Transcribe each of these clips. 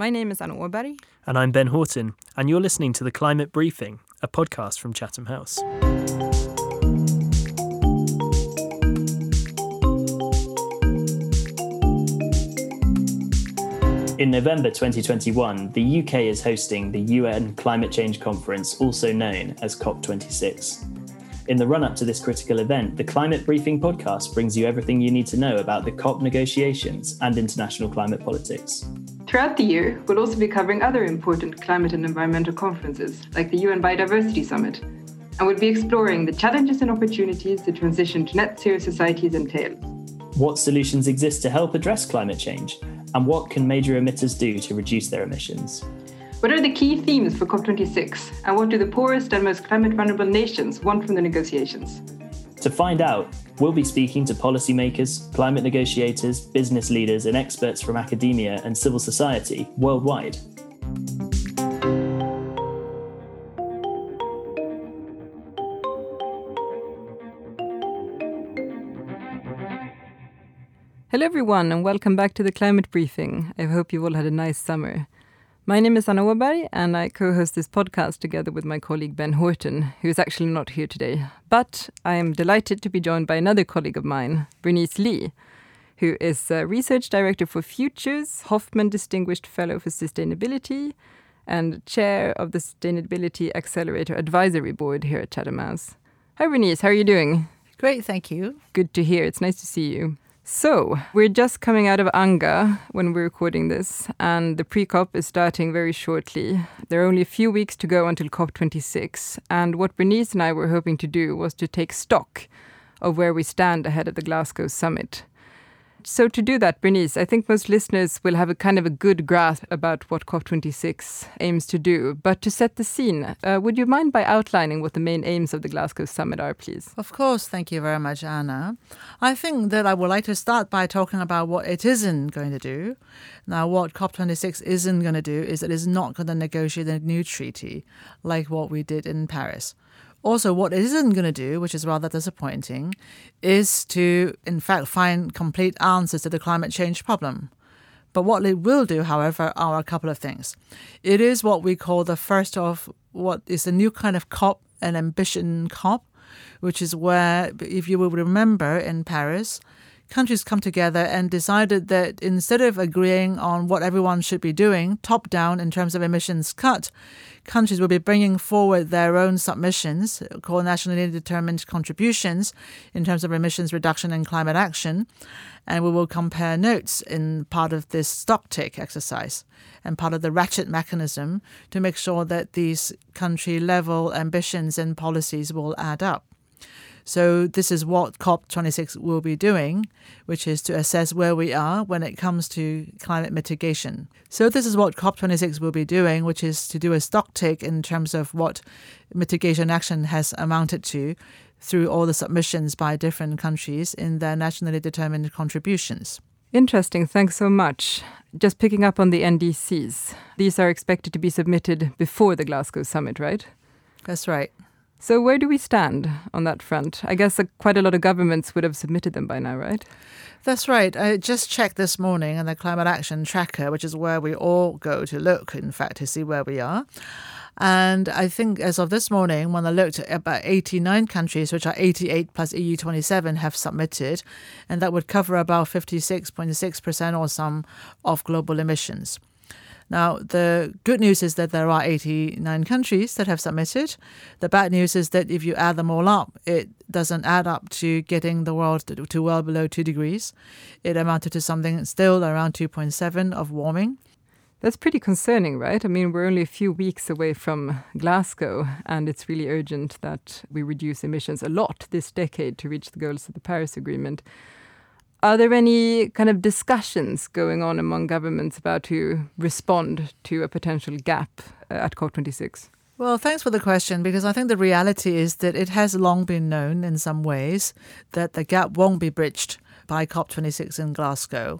My name is Anna Åberg. And I'm Ben Horton, and you're listening to The Climate Briefing, a podcast from Chatham House. In November 2021, the UK is hosting the UN Climate Change Conference, also known as COP26. In the run up to this critical event, the Climate Briefing podcast brings you everything you need to know about the COP negotiations and international climate politics. Throughout the year, we'll also be covering other important climate and environmental conferences, like the UN Biodiversity Summit, and we'll be exploring the challenges and opportunities the transition to net zero societies entails. What solutions exist to help address climate change? And what can major emitters do to reduce their emissions? What are the key themes for COP26, and what do the poorest and most climate vulnerable nations want from the negotiations? To find out, we'll be speaking to policymakers, climate negotiators, business leaders, and experts from academia and civil society worldwide. Hello, everyone, and welcome back to the Climate Briefing. I hope you all had a nice summer. My name is Anna Åberg, and I co host this podcast together with my colleague Ben Horton, who is actually not here today. But I am delighted to be joined by another colleague of mine, Bernice Lee, who is a Research Director for Futures, Hoffmann Distinguished Fellow for Sustainability, and Chair of the Sustainability Accelerator Advisory Board here at Chatham House. Hi, Bernice, how are you doing? Great, thank you. Good to hear. It's nice to see you. So, we're just coming out of UNGA when we're recording this, and the pre COP is starting very shortly. There are only a few weeks to go until COP26, and what Bernice and I were hoping to do was to take stock of where we stand ahead of the Glasgow summit. So, to do that, Bernice, I think most listeners will have a kind of a good grasp about what COP26 aims to do. But to set the scene, uh, would you mind by outlining what the main aims of the Glasgow summit are, please? Of course, thank you very much, Anna. I think that I would like to start by talking about what it isn't going to do. Now, what COP26 isn't going to do is it is not going to negotiate a new treaty like what we did in Paris. Also, what it isn't going to do, which is rather disappointing, is to, in fact, find complete answers to the climate change problem. But what it will do, however, are a couple of things. It is what we call the first of what is a new kind of COP, an ambition COP, which is where, if you will remember in Paris, countries come together and decided that instead of agreeing on what everyone should be doing, top down in terms of emissions cut, countries will be bringing forward their own submissions called nationally determined contributions in terms of emissions reduction and climate action. And we will compare notes in part of this stocktake exercise and part of the ratchet mechanism to make sure that these country level ambitions and policies will add up. So this is what COP26 will be doing, which is to assess where we are when it comes to climate mitigation. So this is what COP26 will be doing, which is to do a stock take in terms of what mitigation action has amounted to through all the submissions by different countries in their nationally determined contributions. Interesting, thanks so much. Just picking up on the NDCs, these are expected to be submitted before the Glasgow summit, right? That's right. So, where do we stand on that front? I guess uh, quite a lot of governments would have submitted them by now, right? That's right. I just checked this morning on the Climate Action Tracker, which is where we all go to look, in fact, to see where we are. And I think as of this morning, when I looked about 89 countries, which are 88 plus EU 27, have submitted, and that would cover about 56.6% or some of global emissions. Now, the good news is that there are 89 countries that have submitted. The bad news is that if you add them all up, it doesn't add up to getting the world to, well below 2 degrees. It amounted to something still around 2.7 of warming. That's pretty concerning, right? I mean, we're only a few weeks away from Glasgow, and it's really urgent that we reduce emissions a lot this decade to reach the goals of the Paris Agreement. Are there any kind of discussions going on among governments about to respond to a potential gap uh, at COP26? Well, thanks for the question because I think the reality is that it has long been known in some ways that the gap won't be bridged by COP26 in Glasgow.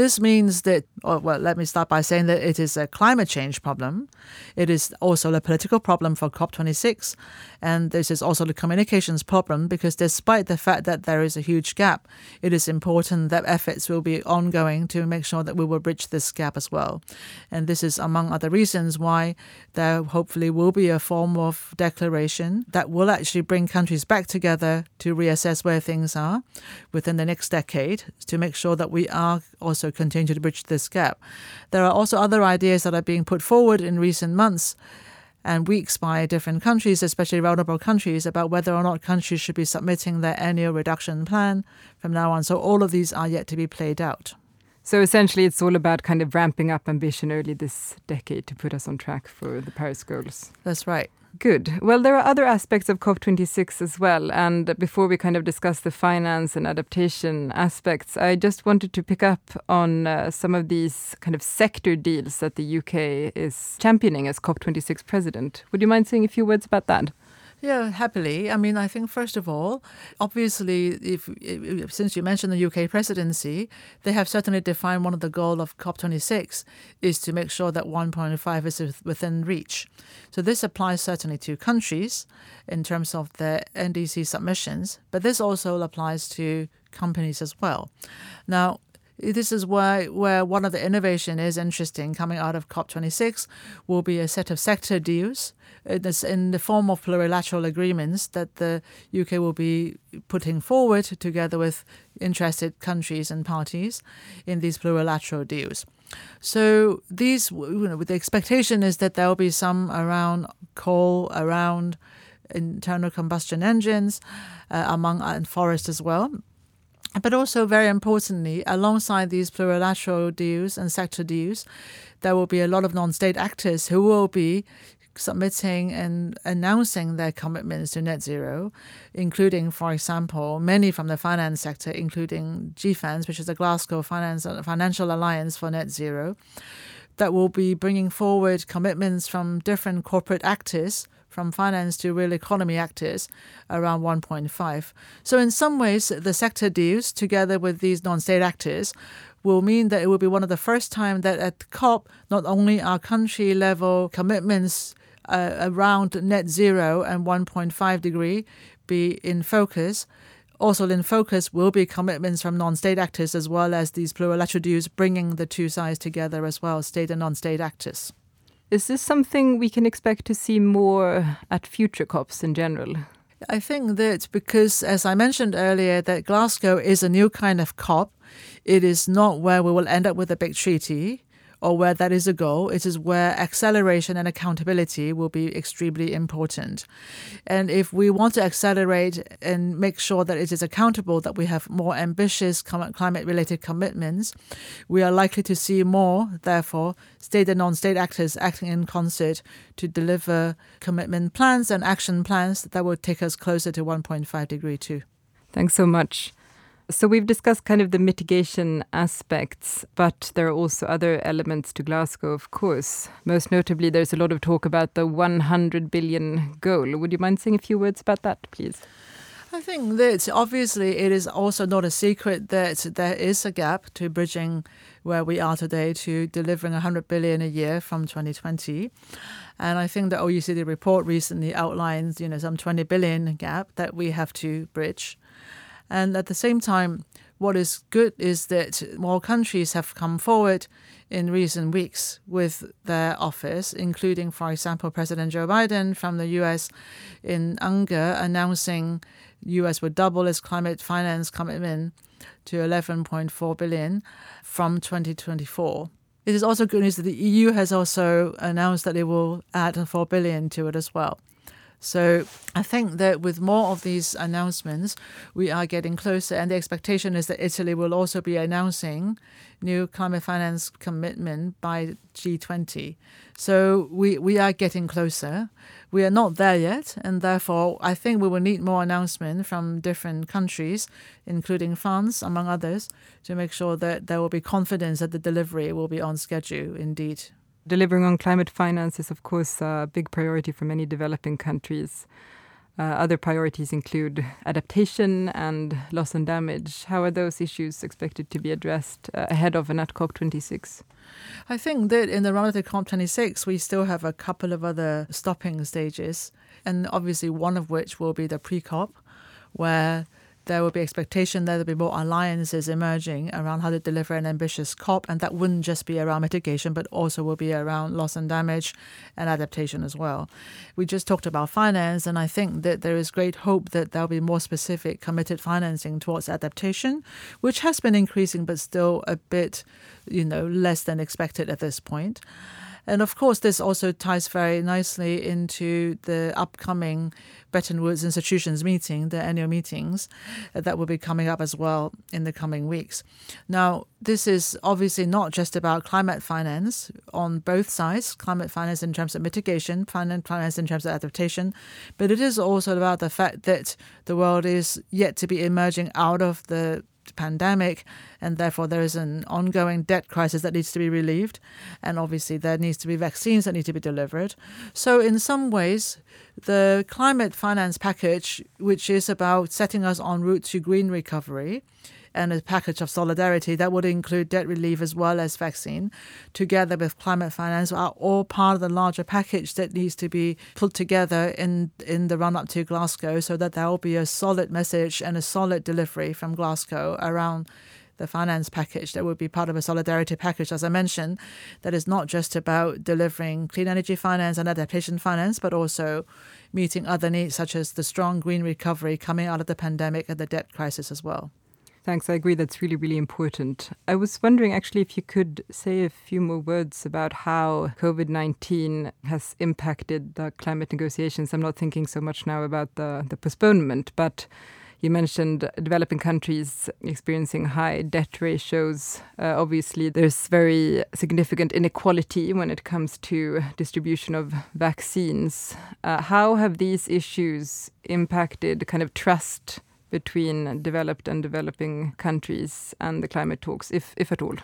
This means that, oh, well, let me start by saying that it is a climate change problem. It is also a political problem for COP26. And this is also the communications problem because despite the fact that there is a huge gap, it is important that efforts will be ongoing to make sure that we will bridge this gap as well. And this is among other reasons why there hopefully will be a form of declaration that will actually bring countries back together to reassess where things are within the next decade to make sure that we are also continue to bridge this gap. There are also other ideas that are being put forward in recent months and weeks by different countries, especially vulnerable countries, about whether or not countries should be submitting their annual reduction plan from now on. So all of these are yet to be played out. So essentially, it's all about kind of ramping up ambition early this decade to put us on track for the Paris goals. That's right. Good. Well, there are other aspects of COP26 as well. And before we kind of discuss the finance and adaptation aspects, I just wanted to pick up on uh, some of these kind of sector deals that the UK is championing as COP26 president. Would you mind saying a few words about that? Yeah, happily. I mean, I think first of all, obviously, if, since you mentioned the UK presidency, they have certainly defined one of the goal of COP26 is to make sure that 1.5 is within reach. So this applies certainly to countries in terms of their NDC submissions, but this also applies to companies as well. Now, this is why where one of the innovation is interesting coming out of COP26 will be a set of sector deals in the form of plurilateral agreements that the UK will be putting forward together with interested countries and parties in these plurilateral deals. So these, you know, the expectation is that there will be some around coal, around internal combustion engines, uh, among and forest as well. But also, very importantly, alongside these plurilateral deals and sector deals, there will be a lot of non state actors who will be submitting and announcing their commitments to net zero, including, for example, many from the finance sector, including GFANZ, which is the Glasgow Finance, Financial Alliance for Net Zero, that will be bringing forward commitments from different corporate actors from finance to real economy actors around 1.5. So, in some ways, the sector deals, together with these non state actors, will mean that it will be one of the first time that at COP, not only are country level commitments uh, around net zero and 1.5 degree be in focus, also in focus will be commitments from non-state actors as well as these plurilateral deals bringing the two sides together as well, state and non-state actors. Is this something we can expect to see more at future COPs in general? I think that because, as I mentioned earlier, that Glasgow is a new kind of COP. It is not where we will end up with a big treaty or where that is a goal, it is where acceleration and accountability will be extremely important. And if we want to accelerate and make sure that it is accountable, that we have more ambitious climate related commitments, we are likely to see more, therefore, state and non state actors acting in concert to deliver commitment plans and action plans that will take us closer to 1.5 degree too. Thanks so much. So we've discussed kind of the mitigation aspects, but there are also other elements to Glasgow, of course. Most notably, there's a lot of talk about the 100 billion goal. Would you mind saying a few words about that, please? I think that obviously it is also not a secret that there is a gap to bridging where we are today to delivering 100 billion a year from 2020. And I think the OECD report recently outlines, you know, some 20 billion gap that we have to bridge. And at the same time, what is good is that more countries have come forward in recent weeks with their offers, including, for example, President Joe Biden from the US in UNGA announcing US would double its climate finance commitment to 11.4 billion from 2024. It is also good news that the EU has also announced that it will add 4 billion to it as well. So I think that with more of these announcements, we are getting closer, and the expectation is that Italy will also be announcing new climate finance commitment by G20. So we, we are getting closer. We are not there yet, and therefore I think we will need more announcement from different countries, including France, among others, to make sure that there will be confidence that the delivery will be on schedule indeed. Delivering on climate finance is, of course, a big priority for many developing countries. Uh, other priorities include adaptation and loss and damage. How are those issues expected to be addressed uh, ahead of and at COP26? I think that in the run up to COP26, we still have a couple of other stopping stages, and obviously one of which will be the pre COP, where there will be expectation that there'll be more alliances emerging around how to deliver an ambitious COP, and that wouldn't just be around mitigation, but also will be around loss and damage and adaptation as well. We just talked about finance, and I think that there is great hope that there'll be more specific committed financing towards adaptation, which has been increasing, but still a bit, you know, less than expected at this point. And of course, this also ties very nicely into the upcoming Bretton Woods institutions meeting, the annual meetings uh, that will be coming up as well in the coming weeks. Now, this is obviously not just about climate finance on both sides climate finance in terms of mitigation, climate finance in terms of adaptation, but it is also about the fact that the world is yet to be emerging out of the pandemic, and therefore there is an ongoing debt crisis that needs to be relieved, and obviously there needs to be vaccines that need to be delivered. So, in some ways, the climate finance package, which is about setting us en route to green recovery, and a package of solidarity that would include debt relief as well as vaccine, together with climate finance, are all part of the larger package that needs to be put together in in the run up to Glasgow, so that there will be a solid message and a solid delivery from Glasgow around the finance package that would be part of a solidarity package, as I mentioned, that is not just about delivering clean energy finance and adaptation finance, but also meeting other needs such as the strong green recovery coming out of the pandemic and the debt crisis as well. Thanks. I agree. That's really, really important. I was wondering actually if you could say a few more words about how COVID 19 has impacted the climate negotiations. I'm not thinking so much now about the, the postponement, but you mentioned developing countries experiencing high debt ratios. Uh, obviously, there's very significant inequality when it comes to distribution of vaccines. Uh, how have these issues impacted kind of trust between developed and developing countries and the climate talks, if, if at all?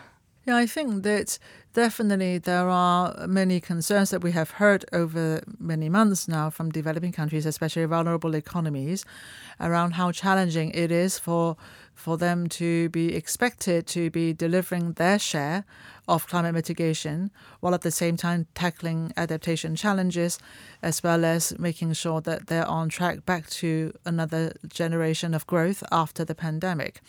Yeah, I think that definitely there are many concerns that we have heard over many months now from developing countries, especially vulnerable economies, around how challenging it is for for them to be expected to be delivering their share of climate mitigation while at the same time tackling adaptation challenges as well as making sure that they're on track back to another generation of growth after the pandemic.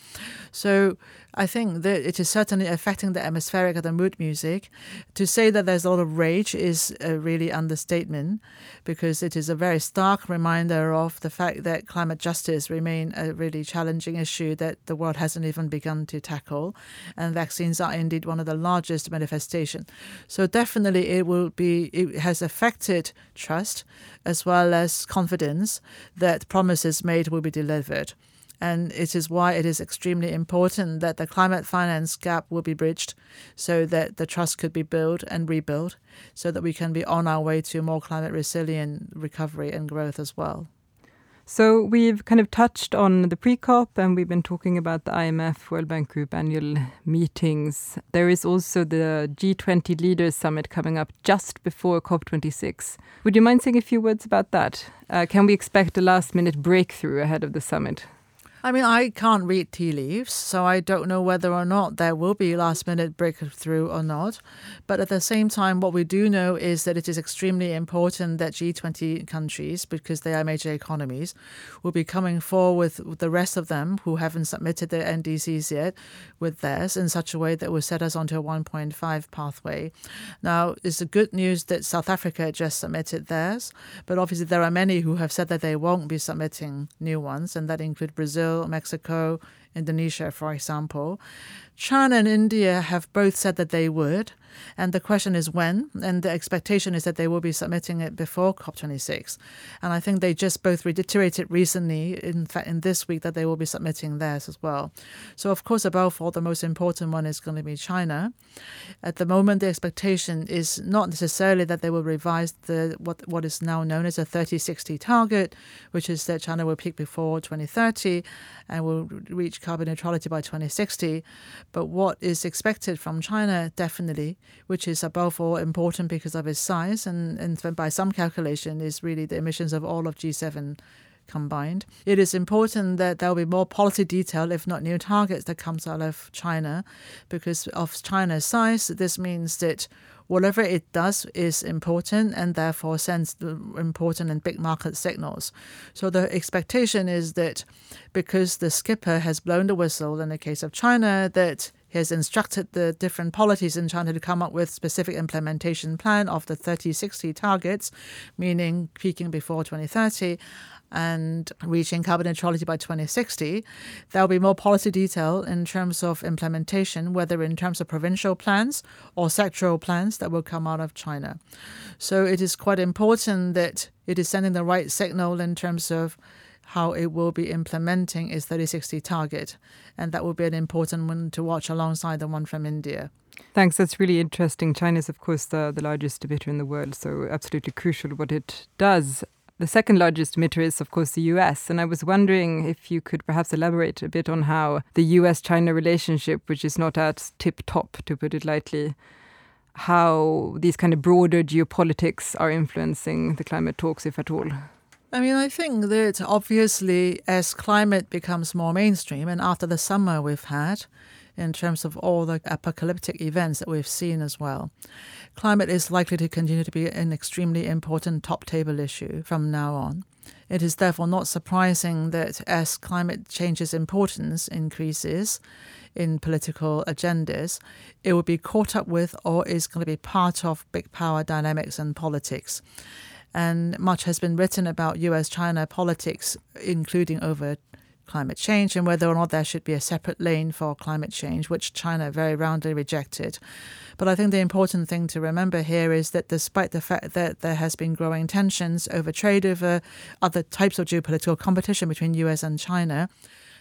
So I think that it is certainly affecting the atmospheric of the mood music. To say that there's a lot of rage is a really understatement because it is a very stark reminder of the fact that climate justice remain a really challenging issue that the world hasn't even begun to tackle and vaccines are indeed one of the largest manifestation. So definitely it will be it has affected trust as well as confidence that promises made will be delivered. And it is why it is extremely important that the climate finance gap will be bridged so that the trust could be built and rebuilt so that we can be on our way to more climate resilient recovery and growth as well. So we've kind of touched on the pre-COP and we've been talking about the IMF World Bank Group annual meetings. There is also the G20 Leaders Summit coming up just before COP26. Would you mind saying a few words about that? Uh, can we expect a last-minute breakthrough ahead of the summit? I mean, I can't read tea leaves, so I don't know whether or not there will be last minute breakthrough or not. But at the same time, what we do know is that it is extremely important that G20 countries, because they are major economies, will be coming forward with the rest of them who haven't submitted their NDCs yet with theirs in such a way that will set us onto a 1.5 pathway. Now, it's the good news that South Africa just submitted theirs, but obviously there are many who have said that they won't be submitting new ones, and that include Brazil. Brazil, Mexico, Indonesia, for example. China and India have both said that they would, and the question is when. And the expectation is that they will be submitting it before COP26. And I think they just both reiterated recently, in fact, in this week, that they will be submitting theirs as well. So, of course, above all, the most important one is going to be China. At the moment, the expectation is not necessarily that they will revise the what what is now known as a 30-60 target, which is that China will peak before 2030 and will reach carbon neutrality by 2060 but what is expected from China, definitely, which is above all important because of its size and, and by some calculation is really the emissions of all of G7 combined. It is important that there will be more policy detail, if not new targets, that comes out of China. Because of China's size, this means that whatever it does is important and therefore sends important and big market signals. So the expectation is that because the skipper has blown the whistle in the case of China, that he has instructed the different polities in China to come up with specific implementation plan of the 3060 targets, meaning peaking before 2030 and reaching carbon neutrality by 2060, there will be more policy detail in terms of implementation, whether in terms of provincial plans or sectoral plans that will come out of China. So it is quite important that it is sending the right signal in terms of how it will be implementing its 3060 target. And that will be an important one to watch alongside the one from India. Thanks. That's really interesting. China is, of course, the, the largest emitter in the world, so absolutely crucial what it does. The second largest emitter is, of course, the US. And I was wondering if you could perhaps elaborate a bit on how the US China relationship, which is not at tip top, to put it lightly, how these kind of broader geopolitics are influencing the climate talks, if at all. I mean, I think that obviously, as climate becomes more mainstream, and after the summer we've had, in terms of all the apocalyptic events that we've seen as well. Climate is likely to continue to be an extremely important top table issue from now on. It is therefore not surprising that as climate change's importance increases in political agendas, it will be caught up with or is going to be part of big power dynamics and politics. And much has been written about US China politics, including over climate change and whether or not there should be a separate lane for climate change, which China very roundly rejected. But I think the important thing to remember here is that despite the fact that there has been growing tensions over trade, over other types of geopolitical competition between US and China,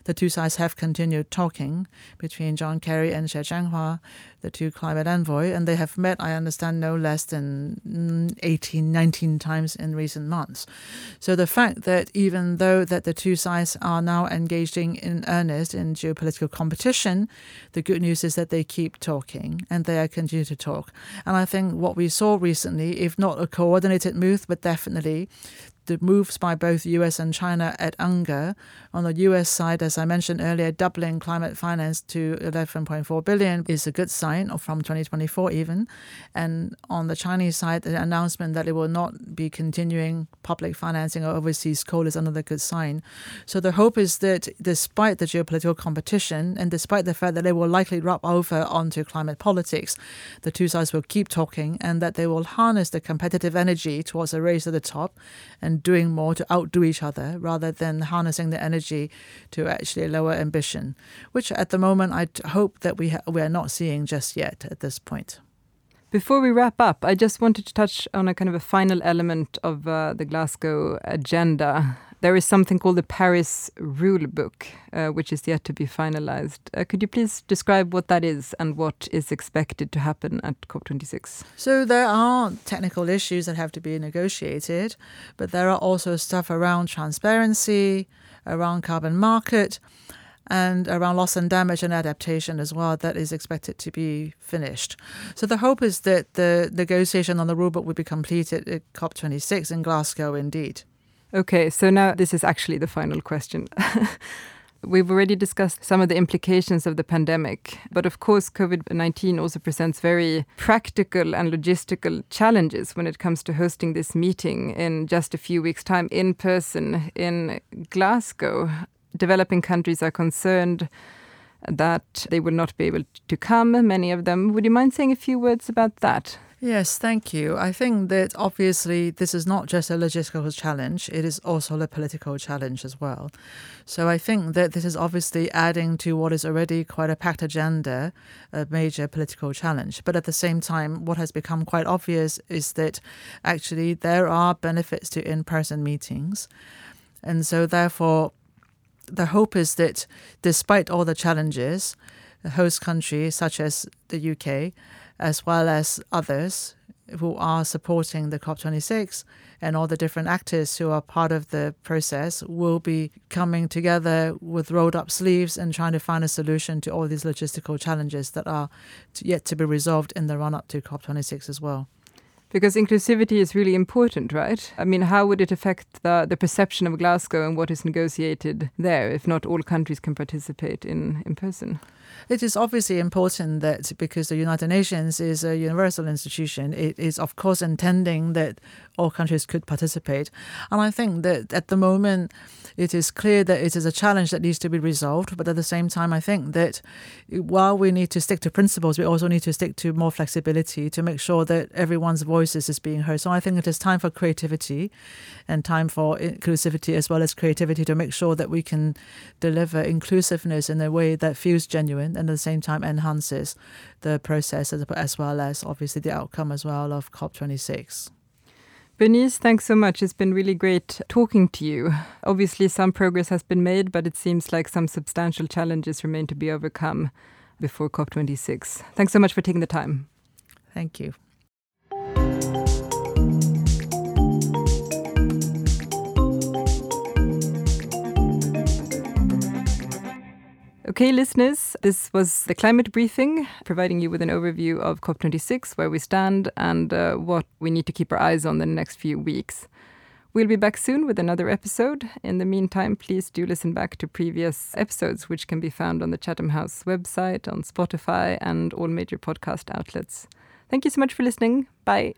the two sides have continued talking between John Kerry and Xie Zhenhua, the two climate envoy, and they have met, I understand, no less than mm, 18, 19 times in recent months. So the fact that even though that the two sides are now engaging in earnest in geopolitical competition, the good news is that they keep talking and they are continue to talk. And I think what we saw recently, if not a coordinated move, but definitely the moves by both US and China at UNGA. On the US side, as I mentioned earlier, doubling climate finance to 11.4 billion is a good sign from 2024 even. And on the Chinese side, the announcement that it will not be continuing public financing of overseas coal is another good sign. So the hope is that despite the geopolitical competition and despite the fact that they will likely rub over onto climate politics, the two sides will keep talking and that they will harness the competitive energy towards a race to the top and doing more to outdo each other rather than harnessing the energy to actually lower ambition, which at the moment I hope that we, ha- we are not seeing just yet at this point. Before we wrap up, I just wanted to touch on a kind of a final element of uh, the Glasgow agenda there is something called the Paris Rule Book, uh, which is yet to be finalized. Uh, could you please describe what that is and what is expected to happen at COP26? So, there are technical issues that have to be negotiated, but there are also stuff around transparency, around carbon market, and around loss and damage and adaptation as well that is expected to be finished. So the hope is that the negotiation on the rulebook will be completed at COP26 in Glasgow indeed. Okay, so now this is actually the final question. We've already discussed some of the implications of the pandemic, but of course, COVID 19 also presents very practical and logistical challenges when it comes to hosting this meeting in just a few weeks' time in person in Glasgow. Developing countries are concerned that they will not be able to come, many of them. Would you mind saying a few words about that? Yes, thank you. I think that obviously this is not just a logistical challenge, it is also a political challenge as well. So I think that this is obviously adding to what is already quite a packed agenda, a major political challenge. But at the same time, what has become quite obvious is that actually there are benefits to in person meetings. And so therefore, the hope is that despite all the challenges, the host countries such as the UK, as well as others who are supporting the COP26 and all the different actors who are part of the process will be coming together with rolled up sleeves and trying to find a solution to all these logistical challenges that are yet to be resolved in the run up to COP26 as well. Because inclusivity is really important, right? I mean, how would it affect the, the perception of Glasgow and what is negotiated there if not all countries can participate in, in person? It is obviously important that because the United Nations is a universal institution, it is of course intending that all countries could participate. And I think that at the moment, it is clear that it is a challenge that needs to be resolved. But at the same time, I think that while we need to stick to principles, we also need to stick to more flexibility to make sure that everyone's voices is being heard. So I think it is time for creativity and time for inclusivity as well as creativity to make sure that we can deliver inclusiveness in a way that feels genuine and at the same time enhances the process as well as obviously the outcome as well of COP26. Bernice, thanks so much. It's been really great talking to you. Obviously, some progress has been made, but it seems like some substantial challenges remain to be overcome before COP26. Thanks so much for taking the time. Thank you. Okay, listeners, this was the climate briefing, providing you with an overview of COP26, where we stand, and uh, what we need to keep our eyes on the next few weeks. We'll be back soon with another episode. In the meantime, please do listen back to previous episodes, which can be found on the Chatham House website, on Spotify, and all major podcast outlets. Thank you so much for listening. Bye.